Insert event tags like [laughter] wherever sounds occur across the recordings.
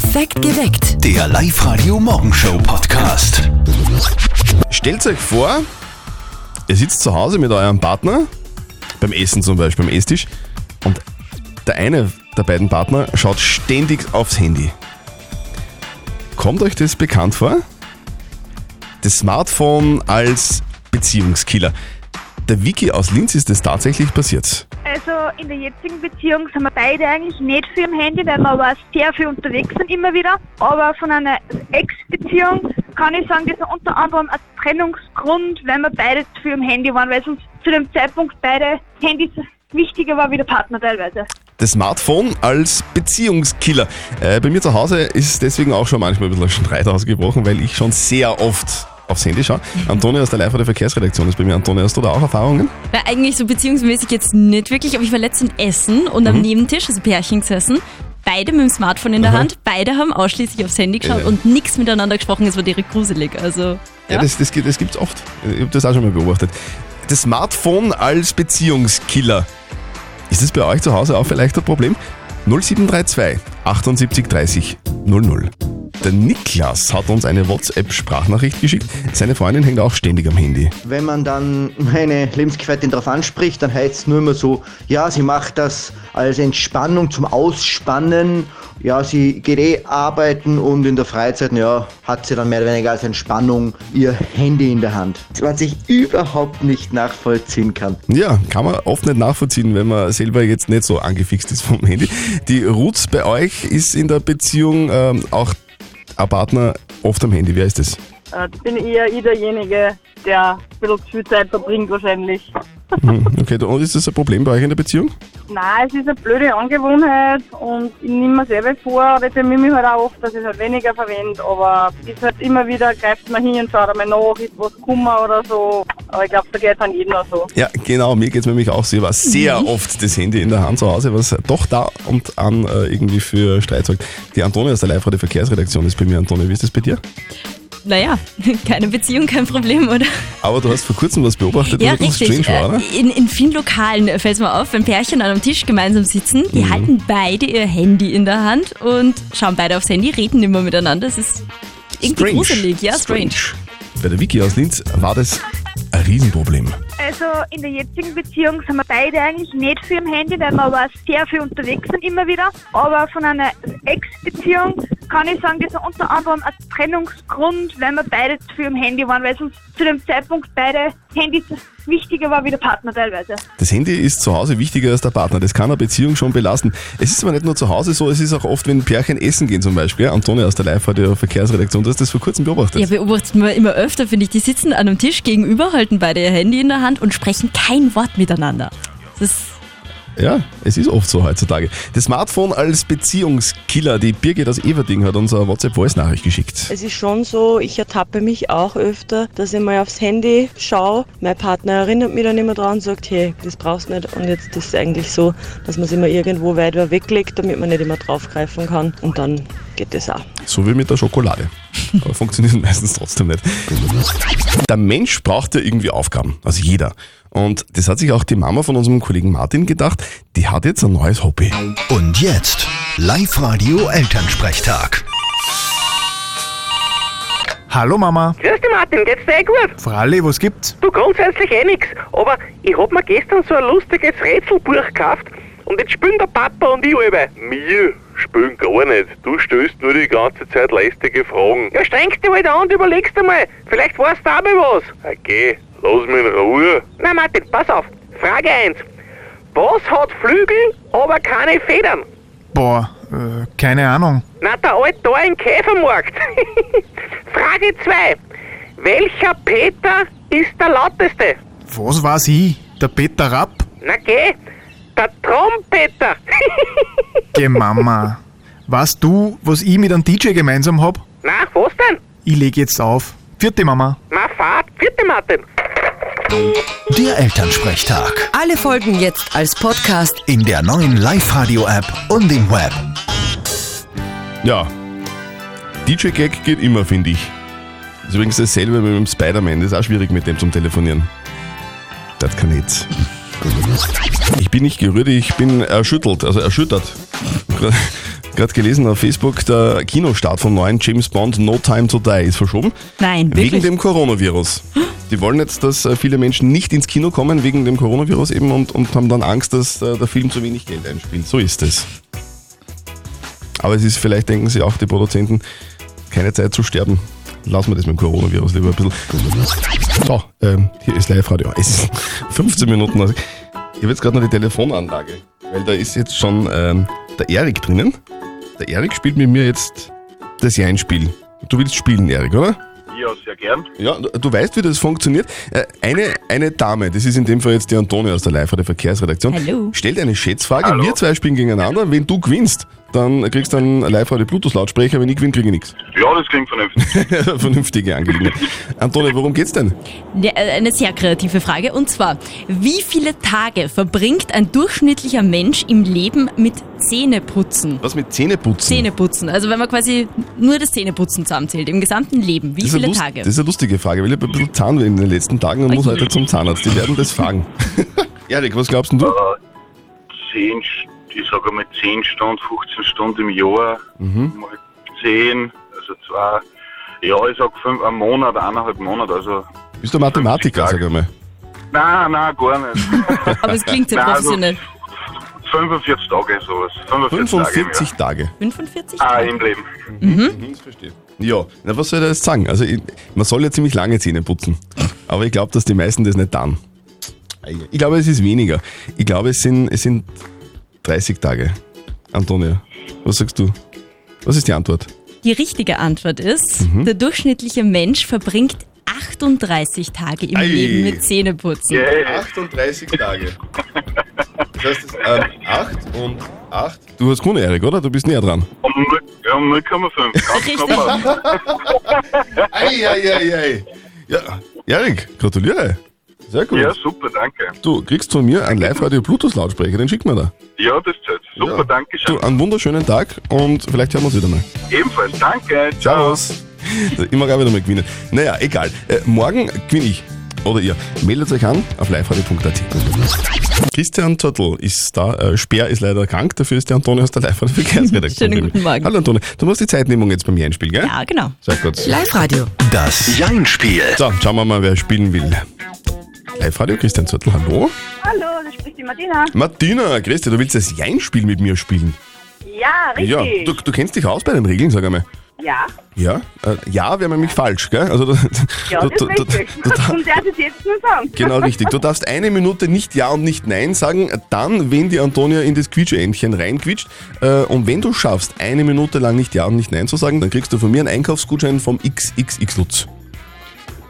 Perfekt geweckt. Der Live-Radio Morgenshow Podcast. Stellt euch vor, ihr sitzt zu Hause mit eurem Partner, beim Essen zum Beispiel, beim Esstisch, und der eine der beiden Partner schaut ständig aufs Handy. Kommt euch das bekannt vor? Das Smartphone als Beziehungskiller. Der Wiki aus Linz ist das tatsächlich passiert. Also in der jetzigen Beziehung sind wir beide eigentlich nicht für im Handy, weil wir aber sehr viel unterwegs sind immer wieder. Aber von einer Ex-Beziehung kann ich sagen, das war unter anderem ein Trennungsgrund, weil wir beide viel im Handy waren, weil uns zu dem Zeitpunkt beide Handys wichtiger war wie der Partner teilweise. Das Smartphone als Beziehungskiller. Äh, bei mir zu Hause ist deswegen auch schon manchmal ein bisschen Streit ausgebrochen, weil ich schon sehr oft aufs Handy schaue. Antonia aus der Live- der Verkehrsredaktion ist bei mir. Antonia, hast du da auch Erfahrungen? Na, eigentlich so beziehungsmäßig jetzt nicht wirklich, aber ich war letztens Essen und am Nebentisch, also Pärchen gesessen. Beide mit dem Smartphone in der Aha. Hand, beide haben ausschließlich aufs Handy geschaut Ja. und nichts miteinander gesprochen. Es war direkt gruselig. Also, Ja, ja. das, das, gibt- das gibt's oft. Ich habe das auch schon mal beobachtet. Das Smartphone als Beziehungskiller. Ist das bei euch zu Hause auch vielleicht ein Problem? 0732 78 30 00. Der Niklas hat uns eine WhatsApp-Sprachnachricht geschickt. Seine Freundin hängt auch ständig am Handy. Wenn man dann meine Lebensgefährtin darauf anspricht, dann heißt es nur immer so, ja, sie macht das als Entspannung zum Ausspannen. Ja, sie geht eh arbeiten und in der Freizeit, ja, hat sie dann mehr oder weniger als Entspannung ihr Handy in der Hand. Was ich überhaupt nicht nachvollziehen kann. Ja, kann man oft nicht nachvollziehen, wenn man selber jetzt nicht so angefixt ist vom Handy. Die Ruth bei euch ist in der Beziehung ähm, auch ein Partner oft am Handy. Wer ist das? Äh, bin eher ich derjenige, der ein bisschen zu viel Zeit verbringt wahrscheinlich. Hm, Okay, und ist das ein Problem bei euch in der Beziehung? Nein, es ist eine blöde Angewohnheit und ich nehme mir selber vor, oder ich bemühe mich halt auch oft, dass ich es halt weniger verwende, aber es ist halt immer wieder, greift man hin und schaut einmal nach, ist was Kummer oder so, aber ich glaube, da geht es an jeden auch so. Ja, genau, mir geht's nämlich auch so. Ich war sehr oft das Handy in der Hand zu Hause, was doch da und an äh, irgendwie für Streit sorgt. Die Antonia aus der Live-Radio Verkehrsredaktion ist bei mir. Antonia, wie ist das bei dir? Naja, [laughs] keine Beziehung, kein Problem, oder? Aber du hast vor kurzem was beobachtet, Ja, richtig. strange war, oder? Äh, In, in vielen Lokalen fällt es mir auf, wenn Pärchen an einem Tisch gemeinsam sitzen, die Mhm. halten beide ihr Handy in der Hand und schauen beide aufs Handy, reden immer miteinander. Das ist irgendwie gruselig. Ja, strange. Bei der Vicky aus Linz war das ein Riesenproblem. Also in der jetzigen Beziehung sind wir beide eigentlich nicht für im Handy, weil wir aber sehr viel unterwegs sind immer wieder. Aber von einer Ex-Beziehung kann ich sagen, das war unter anderem ein Trennungsgrund, weil wir beide zu viel im Handy waren, weil uns zu dem Zeitpunkt beide Handys wichtiger war wie der Partner teilweise. Das Handy ist zu Hause wichtiger als der Partner. Das kann eine Beziehung schon belasten. Es ist aber nicht nur zu Hause so, es ist auch oft, wenn Pärchen essen gehen zum Beispiel. Ja, Antonia aus der Live-Radio Verkehrsredaktion, du hast das vor kurzem beobachtet. Ja, beobachtet man immer öfter, finde ich. Die sitzen an einem Tisch gegenüber, halten beide ihr Handy in der Hand und sprechen kein Wort miteinander. Das ist Ja, es ist oft so heutzutage. Das Smartphone als Beziehungskiller. Die Birgit aus Everding hat uns eine WhatsApp-Voice-Nachricht geschickt. Es ist schon so, ich ertappe mich auch öfter, dass ich mal aufs Handy schaue. Mein Partner erinnert mich dann immer dran und sagt, hey, das brauchst du nicht. Und jetzt ist es eigentlich so, dass man es immer irgendwo weiter weglegt, damit man nicht immer draufgreifen kann. Und dann geht das auch. So wie mit der Schokolade. Aber funktioniert [laughs] meistens trotzdem nicht. Der Mensch braucht ja irgendwie Aufgaben. Also jeder. Und das hat sich auch die Mama von unserem Kollegen Martin gedacht. Die hat jetzt ein neues Hobby. Und jetzt Live-Radio Elternsprechtag. Hallo Mama. Grüß dich Martin, geht's dir eh gut? Fralli, was gibt's? Du grundsätzlich eh nix, aber ich hab mir gestern so ein lustiges Rätselbuch gekauft und jetzt spielen der Papa und ich alle. Wir spielen gar nicht. Du stellst nur die ganze Zeit lästige Fragen. Ja, strengst dich halt an und überlegst einmal, vielleicht weißt du auch mal was. Okay, lass mich in Ruhe. Na Martin, pass auf. Frage 1. Was hat Flügel, aber keine Federn? Boah, äh, keine Ahnung. Na, der alte da im Käfermarkt. [laughs] Frage 2. Welcher Peter ist der lauteste? Was weiß ich? Der Peter Rapp? Na geh, der Trompeter. [laughs] Geh Mama. Weißt du, was ich mit einem DJ gemeinsam hab? Na, was denn? Ich leg jetzt auf. Vierte Mama. Na, Fahrt. Vierte Martin. Der Elternsprechtag. Alle Folgen jetzt als Podcast. In der neuen Live-Radio-App und im Web. Ja, DJ-Gag geht immer, finde ich. Ist übrigens dasselbe wie mit dem Spider-Man. Das ist auch schwierig mit dem zum Telefonieren. Das kann nichts. Ich bin nicht gerührt, ich bin erschüttelt, also erschüttert. gerade gelesen auf Facebook, der Kinostart vom neuen James Bond No Time to Die ist verschoben. Nein, Wegen wirklich. dem Coronavirus. Die wollen jetzt, dass äh, viele Menschen nicht ins Kino kommen wegen dem Coronavirus eben und, und haben dann Angst, dass äh, der Film zu wenig Geld einspielt. So ist es. Aber es ist vielleicht, denken sie auch, die Produzenten, keine Zeit zu sterben. Lassen wir das mit dem Coronavirus lieber ein bisschen. So, ähm, hier ist Live-Radio. Es ist 15 Minuten. Ich habe jetzt gerade noch die Telefonanlage, weil da ist jetzt schon ähm, der Erik drinnen. Der Erik spielt mit mir jetzt das Jein-Spiel. Du willst spielen, Erik, oder? Ja, sehr gern. Ja, du, weißt, wie das funktioniert. Äh, Eine, eine Dame, das ist in dem Fall jetzt die Antonia aus der Live- der Verkehrsredaktion, Hallo. stellt eine Schätzfrage. Wir zwei spielen gegeneinander. Wenn du gewinnst, dann kriegst du einen live radio Bluetooth-Lautsprecher. Wenn ich gewinne, kriege ich nichts. Ja, das klingt vernünftig. [laughs] Vernünftige Angelegenheit. Antonia, worum geht's denn? Ja, äh, eine sehr kreative Frage. Und zwar, wie viele Tage verbringt ein durchschnittlicher Mensch im Leben mit Zähneputzen? Was mit Zähneputzen? Zähneputzen. Also wenn man quasi nur das Zähneputzen zusammenzählt, im gesamten Leben. Wie viele Lust- Tage? Das ist eine lustige Frage, weil ich ein bisschen Zahnweh in den letzten Tagen und muss Ui. heute zum Zahnarzt. Die werden das fragen. [laughs] Erik, was glaubst denn du? Äh, 10, ich sage mal 10 Stunden, 15 Stunden im Jahr, Mhm. mal 10, also zwei, ja, ich sag fünf, ein Monat, eineinhalb Monate, also, Bist du Mathematiker, sag einmal? nein, nein, gar nicht. [laughs] Aber es klingt sehr also professionell. 45 Tage, sowas. 45, 45 Tage. Tage. 45 im Jahr. Ah, Tage? im Leben. Mhm. Ich verstehe. Ja, na, was soll ich da jetzt sagen? Also, ich, man soll ja ziemlich lange Zähne putzen. Aber ich glaube, dass die meisten das nicht tun. Ich glaube, es ist weniger. Ich glaube, es sind, es sind 30 Tage. Antonia, was sagst du? Was ist die Antwort? Die richtige Antwort ist, Mhm. der durchschnittliche Mensch verbringt 38 Tage im Ei. Leben mit Zähneputzen. Yeah. 38 Tage. Das heißt, ähm, 8 und 8. Du hast gewonnen, Erik, oder? Du bist näher dran. Um, ja, um 0,5. Ganz Richtig. knapp. Eieiei. Ja, Erik, gratuliere. Sehr gut. Ja, super, danke. Du kriegst von mir einen Live-Radio-Bluetooth-Lautsprecher, den schicken wir da. Ja, das zählt. Super, Ja. danke Du, schön. einen wunderschönen Tag und vielleicht hören wir uns wieder mal. Ebenfalls, danke. Ciao. Servus. Ich mag auch wieder mal gewinnen. Naja, egal. Äh, morgen gewinne ich. Oder ihr. Meldet euch an auf liveradio.at. Christian Zottel ist da. Äh, Speer ist leider krank, dafür ist der Antonio aus der Live-Radio-Verkehrsredaktion. Schönen guten Morgen. Hallo Antonio. Du machst die Zeitnehmung jetzt beim Einspiel, gell? Ja, genau. Sehr gut. Live-Radio. Das Jein-Spiel. So, schauen wir mal, wer spielen will. Live-Radio, Christian Zottel, hallo. Hallo, da spricht die Martina. Martina, Christi, du willst das Jein-Spiel mit mir spielen? Ja, Ja, richtig. du, du kennst dich aus bei den Regeln, sag einmal. Ja, Ja, äh, ja wäre nämlich falsch, gell? Also, du, ja, das du, ist du, richtig. du, du, Und der hat es jetzt nur sagen. Genau richtig. Du darfst eine Minute nicht Ja und nicht Nein sagen, dann, wenn die Antonia in das Quietscheentchen reinquietscht. Äh, und wenn du schaffst, eine Minute lang nicht Ja und nicht Nein zu sagen, dann kriegst du von mir einen Einkaufsgutschein vom XXX Lutz.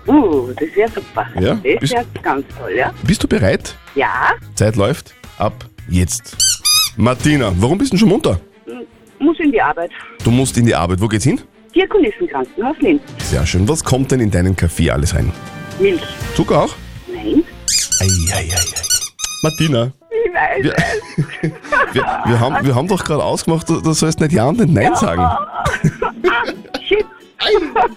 Uh, das wäre super. Ja, Das wäre ganz toll, ja? Bist du bereit? Ja, Zeit läuft. Ab jetzt. Martina, warum bist du denn schon munter? Muss in die Arbeit. Du musst in die Arbeit. Wo geht's hin? Diakonissenkrankenhaus Linz. Sehr schön. Was kommt denn in deinen Kaffee alles rein? Milch. Zucker auch? Nein. Eieiei. Martina, Ich weiß wir, wir, wir, haben, wir haben doch gerade ausgemacht, du, du sollst nicht Ja und nicht Nein sagen. [laughs] Ah, shit. schade,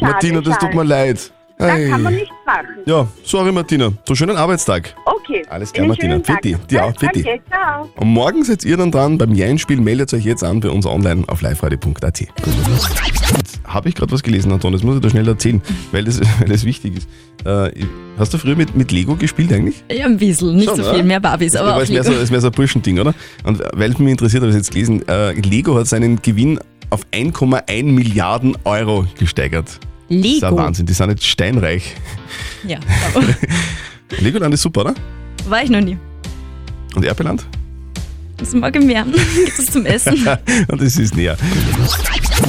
Martina, das tut schade. mir leid. Da kann man Ei. nichts machen. Ja, sorry Martina. So schönen Arbeitstag. Okay. Alles klar, Einen Martina. Fitti. Dir auch? Fitti. Danke, ciao. Und morgen seid ihr dann dran beim Jein-Spiel. Meldet euch jetzt an bei uns online auf liveradio.at. Jetzt habe ich gerade was gelesen, Anton. Das muss ich da schnell erzählen, weil das, [laughs] weil das wichtig ist. Äh, hast du früher mit, mit Lego gespielt eigentlich? Ja, ein bisschen. Nicht Schon, so oder? viel, mehr Barbies, aber auch es wäre so, Lego. es wär so ein Burschending, oder? Und weil es mich interessiert, habe ich es jetzt gelesen. Äh, Lego hat seinen Gewinn auf 1,1 Milliarden Euro gesteigert. Das ist ein Lego. Wahnsinn, die sind jetzt steinreich. Ja, [laughs] aber Legoland ist super, oder? War ich noch nie. Und Erpeland? Das mag ich mehr. [laughs] Gibt es zum Essen? [laughs] Und es ist näher.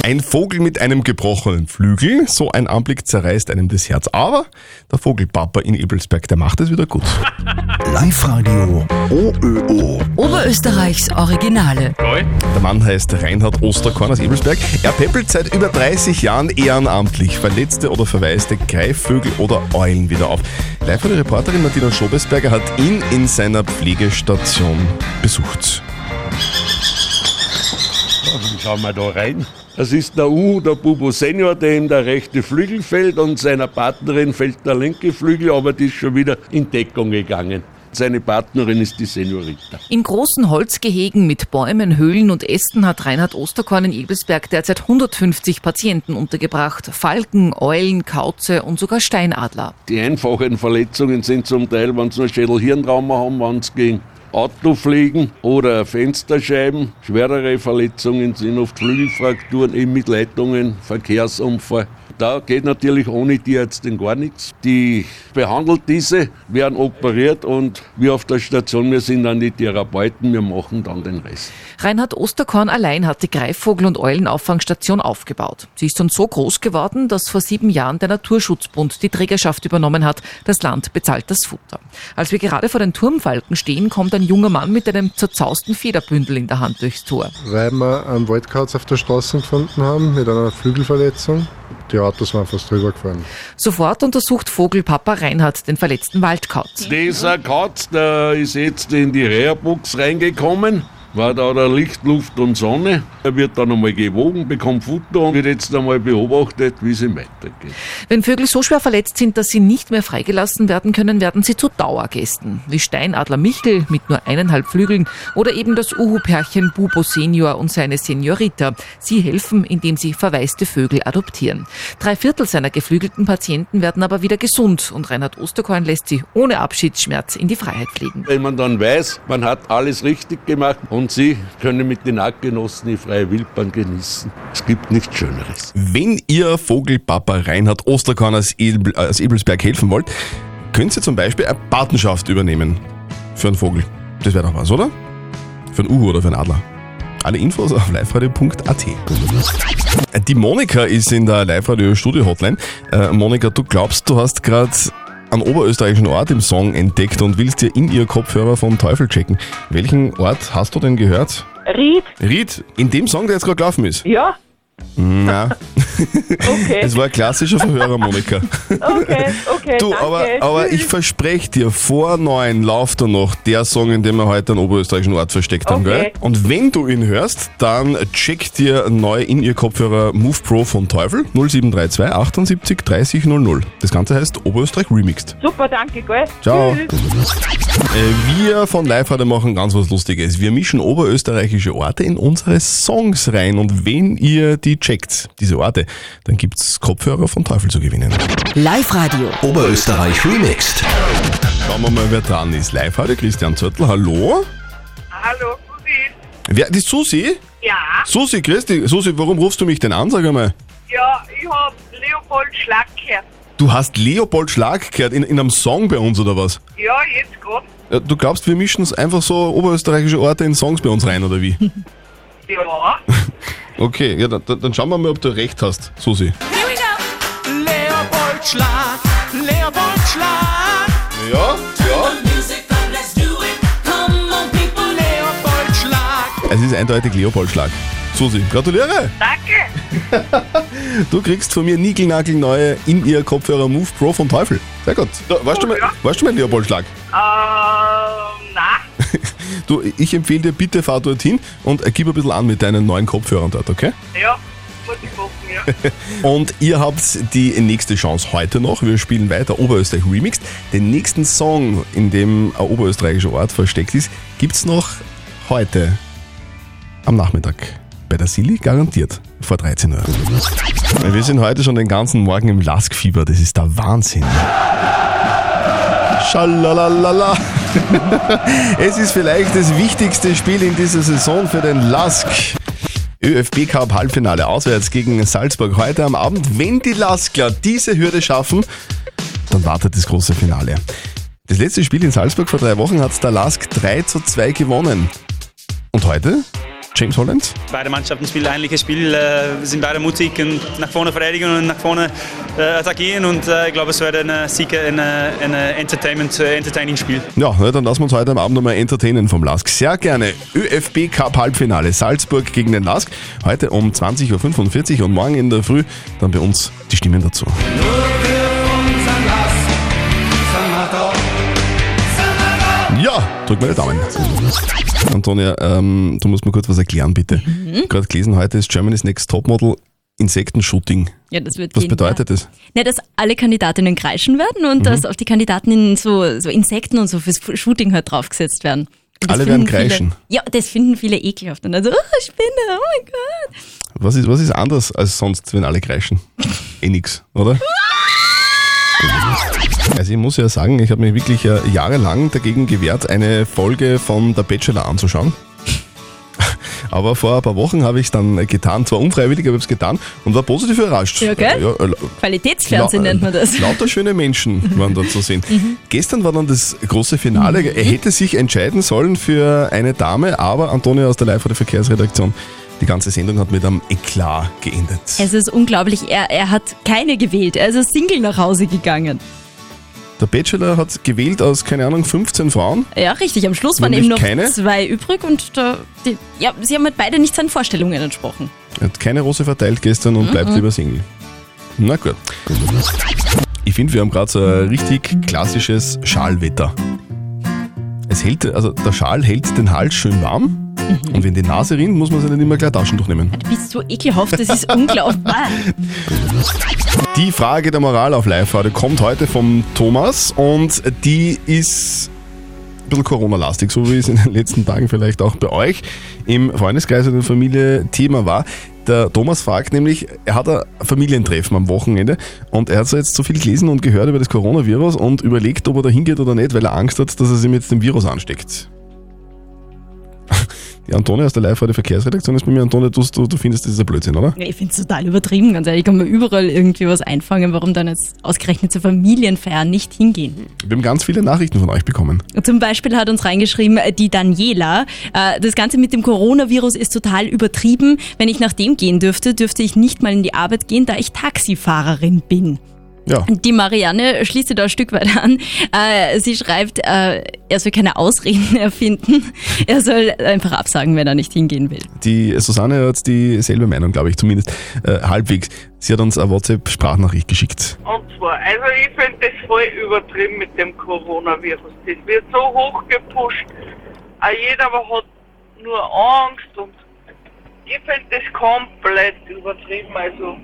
Ein Vogel mit einem gebrochenen Flügel, so ein Anblick zerreißt einem das Herz. Aber der Vogelpapa in Ebelsberg, der macht es wieder gut. Live-Radio OÖO. Oberösterreichs Originale. Der Mann heißt Reinhard Osterkorn aus Ebelsberg. Er peppelt seit über 30 Jahren ehrenamtlich verletzte oder verwaiste Greifvögel oder Eulen wieder auf. Live die Reporterin Martina Schobesberger hat ihn in seiner Pflegestation besucht. Dann schauen wir da rein. Das ist der Uhu, der Bubu Senior, dem der rechte Flügel fällt und seiner Partnerin fällt der linke Flügel, aber die ist schon wieder in Deckung gegangen. Seine Partnerin ist die Senorita. In großen Holzgehegen mit Bäumen, Höhlen und Ästen hat Reinhard Osterkorn in Ebelsberg derzeit 150 Patienten untergebracht. Falken, Eulen, Kauze und sogar Steinadler. Die einfachen Verletzungen sind zum Teil, wenn sie nur Schädel-Hirntrauma haben, wenn es gegen Auto fliegen oder Fensterscheiben. Schwerere Verletzungen sind oft Flügelfrakturen, eben mit Leitungen, Verkehrsunfall. Da geht natürlich ohne Tierärztin gar nichts. Die behandelt diese, werden operiert und wir auf der Station, wir sind dann die Therapeuten, wir machen dann den Rest. Reinhard Osterkorn allein hat die Greifvogel- und Eulenauffangstation aufgebaut. Sie ist dann so groß geworden, dass vor sieben Jahren der Naturschutzbund die Trägerschaft übernommen hat. Das Land bezahlt das Futter. Als wir gerade vor den Turmfalken stehen, kommt ein junger Mann mit einem zerzausten Federbündel in der Hand durchs Tor. weil wir einen Waldkauz auf der Straße gefunden haben mit einer Flügelverletzung. Die Autos waren fast drüber gefahren. Sofort untersucht Vogelpapa Reinhard den verletzten Waldkauz. Dieser Katz, der ist jetzt in die Reha-Box reingekommen. War da der Licht, Luft und Sonne. Er wird dann einmal gewogen, bekommt Futter und wird jetzt einmal beobachtet, wie es ihm weitergeht. Wenn Vögel so schwer verletzt sind, dass sie nicht mehr freigelassen werden können, werden sie zu Dauergästen. Wie Steinadler Michel mit nur eineinhalb Flügeln oder eben das Uhu-Pärchen Bubo Senior und seine Seniorita. Sie helfen, indem sie verwaiste Vögel adoptieren. Drei Viertel seiner geflügelten Patienten werden aber wieder gesund und Reinhard Osterkorn lässt sie ohne Abschiedsschmerz in die Freiheit fliegen. Wenn man dann weiß, man hat alles richtig gemacht und Sie können mit den Artgenossen die freie Wildbahn genießen. Es gibt nichts Schöneres. Wenn ihr Vogelpapa Reinhard Osterkorn aus, Ebel, aus Ebelsberg helfen wollt, könnt ihr zum Beispiel eine Patenschaft übernehmen. Für einen Vogel. Das wäre doch was, oder? Für einen Uhu oder für einen Adler. Alle Infos auf liveradio.at. Die Monika ist in der Live-Radio-Studio-Hotline. Äh, Monika, du glaubst, du hast gerade einen oberösterreichischen Ort im Song entdeckt und willst dir in ihr Kopfhörer vom Teufel checken. Welchen Ort hast du denn gehört? Ried? Ried, in dem Song, der jetzt gerade gelaufen ist? Ja. Na. [laughs] Okay. Es war ein klassischer Verhörer, Monika. Okay, okay, Du, danke. aber, aber ich verspreche dir, vor neun läuft da noch der Song, in dem wir heute einen oberösterreichischen Ort versteckt haben, Okay. gell? Und wenn du ihn hörst, dann check dir neu in ihr Kopfhörer Move Pro von Teufel 0732 78 30 00. Das Ganze heißt Oberösterreich Remixed. Super, danke, gell? Ciao. Tschüss. Äh, Wir von Live heute machen ganz was Lustiges. Wir mischen oberösterreichische Orte in unsere Songs rein und wenn ihr die checkt, diese Orte, dann gibt's Kopfhörer von Teufel zu gewinnen. Live-Radio. Oberösterreich Remixed. Schauen wir mal, wer dran ist. Live heute Christian Zörtl, hallo. Hallo, Susi. Wer, die Susi? Ja, Susi, Christi. Susi, warum rufst du mich denn an, sag einmal? ja, ich hab Leopold Schlag gehört. Du hast Leopold Schlag gehört in, in einem Song bei uns oder was? Ja, jetzt grad. Ja, Du glaubst, wir mischen einfach so oberösterreichische Orte in Songs bei uns rein, oder wie? [laughs] Ja. [laughs] Okay, ja, dann, dann schauen wir mal, ob du recht hast, Susi. Here we go. Leopold Schlag, Leopold Schlag. Ja, ja. Es ist eindeutig Leopold Schlag. Susi, gratuliere! Danke. [laughs] Du kriegst von mir niegelnagelneue in ihr Kopfhörer Move Pro vom Teufel. Sehr gut. Da, weißt, du mein, weißt du mein Leopold Schlag? Ähm, na, Du, ich empfehle dir, bitte fahr dorthin und gib ein bisschen an mit deinen neuen Kopfhörern dort, okay? ja, machen, ja. [laughs] Und ihr habt die nächste Chance heute noch. Wir spielen weiter Oberösterreich Remixed. Den nächsten Song, in dem ein oberösterreichischer Ort versteckt ist, gibt's noch heute am Nachmittag. Bei der Silly garantiert vor 13 Uhr. Wir sind heute schon den ganzen Morgen im Laskfieber. Das ist der Wahnsinn. Schalalala. [laughs] Es ist vielleicht das wichtigste Spiel in dieser Saison für den Lask. ÖFB Cup Halbfinale auswärts gegen Salzburg heute am Abend. Wenn die Laskler diese Hürde schaffen, dann wartet das große Finale. Das letzte Spiel in Salzburg vor drei Wochen hat der Lask 3 zu 2 gewonnen. Und heute? James Holland? Beide Mannschaften spielen ein ähnliches Spiel, äh, sind beide mutig und nach vorne verteidigen und nach vorne äh, attackieren und äh, ich glaube, es wird ein äh, sicher ein, äh, ein äh, Entertainment, entertaining Spiel. Ja, ne, dann lassen wir uns heute am Abend nochmal entertainen vom Lask. Sehr gerne. ÖFB Cup Halbfinale Salzburg gegen den Lask. Heute um 20.45 Uhr und morgen in der Früh dann bei uns die Stimmen dazu. Ja, drück mal die Daumen. Antonia, ähm, du musst mir kurz was erklären, bitte. Mhm. Gerade gelesen, heute ist Germany's Next Topmodel Insektenshooting. Ja, das wird Was gehen, bedeutet das? Ja, dass alle Kandidatinnen kreischen werden und Mhm. dass auf die Kandidatinnen so, so Insekten und so fürs Shooting halt draufgesetzt werden. Das Alle werden finden viele- kreischen? Ja, das finden viele ekelhaft. Und dann so, oh, Spinne, oh mein Gott. Was ist, was ist anders als sonst, wenn alle kreischen? eh nix, oder? [laughs] Also ich muss ja sagen, ich habe mich wirklich äh, jahrelang dagegen gewehrt, eine Folge von Der Bachelor anzuschauen. [laughs] Aber vor ein paar Wochen habe ich es dann getan, zwar unfreiwillig, aber ich habe es getan und war positiv überrascht. Ja, gell? Ja, äh, Qualitätsfernsehen nennt man das. Lauter schöne Menschen [laughs] waren dort zu sehen. Mhm. Gestern war dann das große Finale. Er hätte sich entscheiden sollen für eine Dame, aber Antonia aus der live der Verkehrsredaktion, die ganze Sendung hat mit einem Eklat geendet. Es ist unglaublich, er, er hat keine gewählt. Er ist Single nach Hause gegangen. Der Bachelor hat gewählt aus, keine Ahnung, 15 Frauen. Ja, richtig. Am Schluss waren eben noch keine? zwei übrig und da, die, ja, sie haben halt beide nicht seinen Vorstellungen entsprochen. Er hat keine Rose verteilt gestern und Mhm. bleibt lieber Single. Na gut. Ich finde, wir haben gerade so ein richtig klassisches Schalwetter. Es hält, also der Schal hält den Hals schön warm Mhm. und wenn die Nase rinnt, muss man sich nicht immer gleich Taschentuch nehmen. Du bist so ekelhaft, das ist unglaublich. [laughs] Die Frage der Moral auf Live-Radio kommt heute vom Thomas und die ist ein bisschen Corona-lastig, so wie es in den letzten Tagen vielleicht auch bei euch im Freundeskreis oder der Familie Thema war. Der Thomas fragt nämlich, er hat ein Familientreffen am Wochenende und er hat so jetzt so viel gelesen und gehört über das Coronavirus und überlegt, ob er da hingeht oder nicht, weil er Angst hat, dass er sich mit dem Virus ansteckt. Die Antonia aus der Live-Radio Verkehrsredaktion ist bei mir. Antonia, du, du, findest, das ist ein Blödsinn, oder? Ja, ich finde es total übertrieben, ganz ehrlich. Ich kann mir überall irgendwie was einfangen, warum dann jetzt ausgerechnet zur Familienfeier nicht hingehen. Wir haben ganz viele Nachrichten von euch bekommen. Zum Beispiel hat uns reingeschrieben äh, die Daniela, äh, das Ganze mit dem Coronavirus ist total übertrieben. Wenn ich nach dem gehen dürfte, dürfte ich nicht mal in die Arbeit gehen, da ich Taxifahrerin bin. Ja. Die Marianne schließt sich da ein Stück weit an. Äh, sie schreibt, äh, er soll keine Ausreden [laughs] erfinden. Er soll einfach absagen, wenn er nicht hingehen will. Die Susanne hat dieselbe Meinung, glaube ich, zumindest äh, halbwegs. Sie hat uns eine WhatsApp-Sprachnachricht geschickt. Und zwar, also ich finde das voll übertrieben mit dem Coronavirus. Das wird so hoch gepusht. Auch jeder hat nur Angst und ich finde das komplett übertrieben. Also,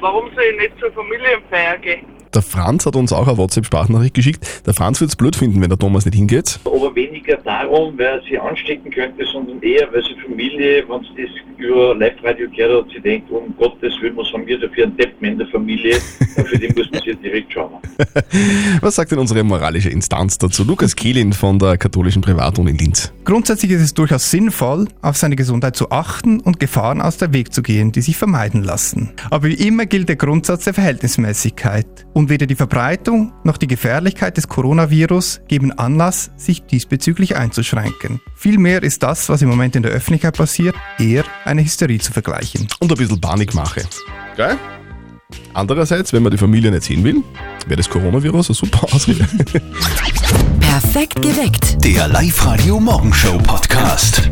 warum sie nicht zur Familienfeier gehen? Der Franz hat uns auch eine WhatsApp-Sprachnachricht geschickt. Der Franz wird es blöd finden, wenn der Thomas nicht hingeht. Aber weniger darum, wer sie anstecken könnte, sondern eher, weil sie Familie, wenn sie das über Live-Radio gehört hat, sie denkt, um Gottes Willen, was haben wir da für einen Deppen in der Familie? für den muss man sich direkt schauen. [laughs] Was sagt denn unsere moralische Instanz dazu? Lukas Kehlin von der katholischen Privatuni in Linz. Grundsätzlich ist es durchaus sinnvoll, auf seine Gesundheit zu achten und Gefahren aus der Weg zu gehen, die sich vermeiden lassen. Aber wie immer gilt der Grundsatz der Verhältnismäßigkeit. Und weder die Verbreitung noch die Gefährlichkeit des Coronavirus geben Anlass, sich diesbezüglich einzuschränken. Vielmehr ist das, was im Moment in der Öffentlichkeit passiert, eher eine Hysterie zu vergleichen. Und ein bisschen Panikmache. Geil? Andererseits, wenn man die Familie nicht sehen will, wäre das Coronavirus eine super Ausrede. Perfekt geweckt. Der Live-Radio Morgenshow Podcast.